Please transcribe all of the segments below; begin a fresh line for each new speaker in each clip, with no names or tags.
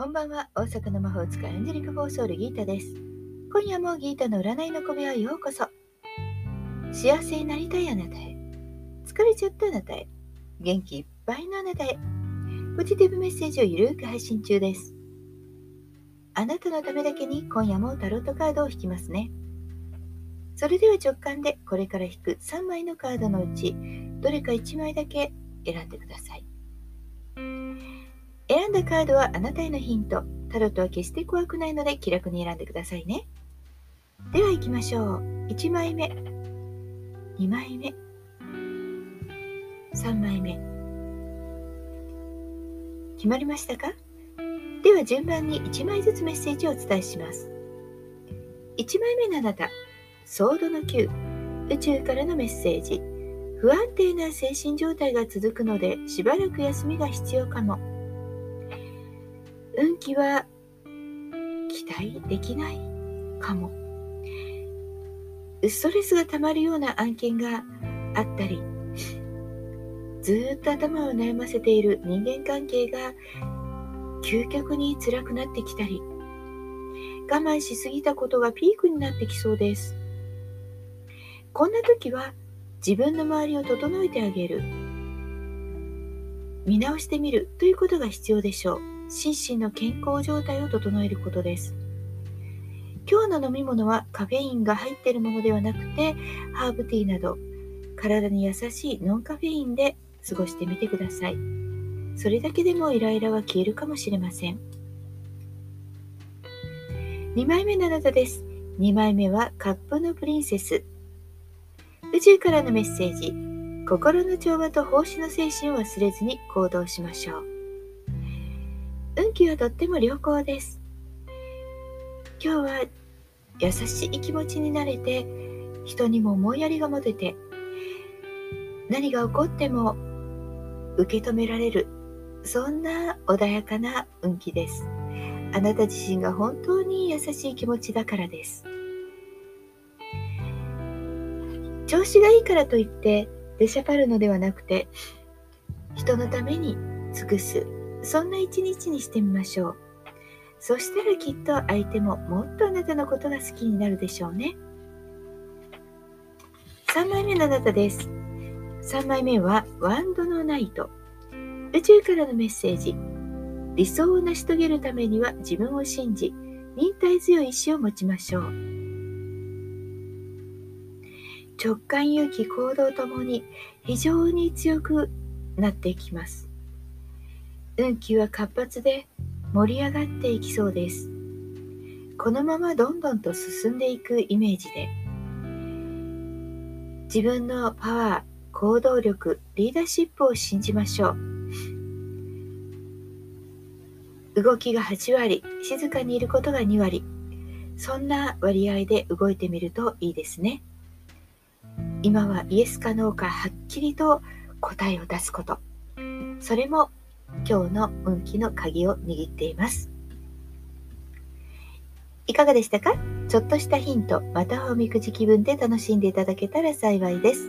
こんばんは。大阪の魔法使いアンジェリカ・フォーソウルギータです。今夜もギータの占いの小部屋へようこそ。幸せになりたいあなたへ。疲れちゃったあなたへ。元気いっぱいのあなたへ。ポジティブメッセージをゆるく配信中です。あなたのためだけに今夜もタロットカードを引きますね。それでは直感でこれから引く3枚のカードのうちどれか1枚だけ選んでください。選んだカードはあなたへのヒント。タロットは決して怖くないので気楽に選んでくださいね。では行きましょう。1枚目、2枚目、3枚目。決まりましたか？では順番に1枚ずつメッセージをお伝えします。1枚目のあなた、ソードの9、宇宙からのメッセージ。不安定な精神状態が続くのでしばらく休みが必要かも。運気は期待できないかも。ストレスがたまるような案件があったり、ずっと頭を悩ませている人間関係が究極に辛くなってきたり、我慢しすぎたことがピークになってきそうです。こんな時は自分の周りを整えてあげる。見直してみるということが必要でしょう。心身の健康状態を整えることです。今日の飲み物はカフェインが入っているものではなくて、ハーブティーなど体に優しいノンカフェインで過ごしてみてください。それだけでもイライラは消えるかもしれません。2枚目のあなたです。2枚目はカップのプリンセス。宇宙からのメッセージ。心の調和と奉仕の精神を忘れずに行動しましょう。運気はとっても良好です。今日は優しい気持ちになれて、人にも思いやりが持てて、何が起こっても受け止められる、そんな穏やかな運気です。あなた自身が本当に優しい気持ちだからです。調子がいいからといって出しゃばるのではなくて、人のために尽くすそんな一日にしてみましょう。そしたらきっと相手ももっとあなたのことが好きになるでしょうね。3枚目のあなたです。3枚目はワンドのナイト。宇宙からのメッセージ。理想を成し遂げるためには自分を信じ、忍耐強い意志を持ちましょう。直感勇気行動ともに非常に強くなっていきます。運気は活発で盛り上がっていきそうです。このままどんどんと進んでいくイメージで自分のパワー、行動力、リーダーシップを信じましょう。動きが8割、静かにいることが2割。そんな割合で動いてみるといいですね。今はイエスかノーかはっきりと答えを出すこと。それも今日の運気の鍵を握っています。いかがでしたか？ちょっとしたヒント、またはおみくじ気分で楽しんでいただけたら幸いです。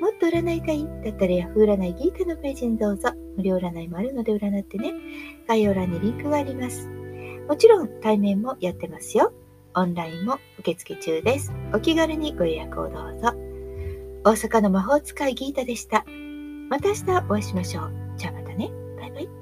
もっと占いたいだったらヤフー占いギータのページにどうぞ。無料占いもあるので占ってね。概要欄にリンクがあります。もちろん対面もやってますよ。オンラインも受付中です。お気軽にご予約をどうぞ。大阪の魔法使いギータでした。また明日お会いしましょう。じゃあまたね。い。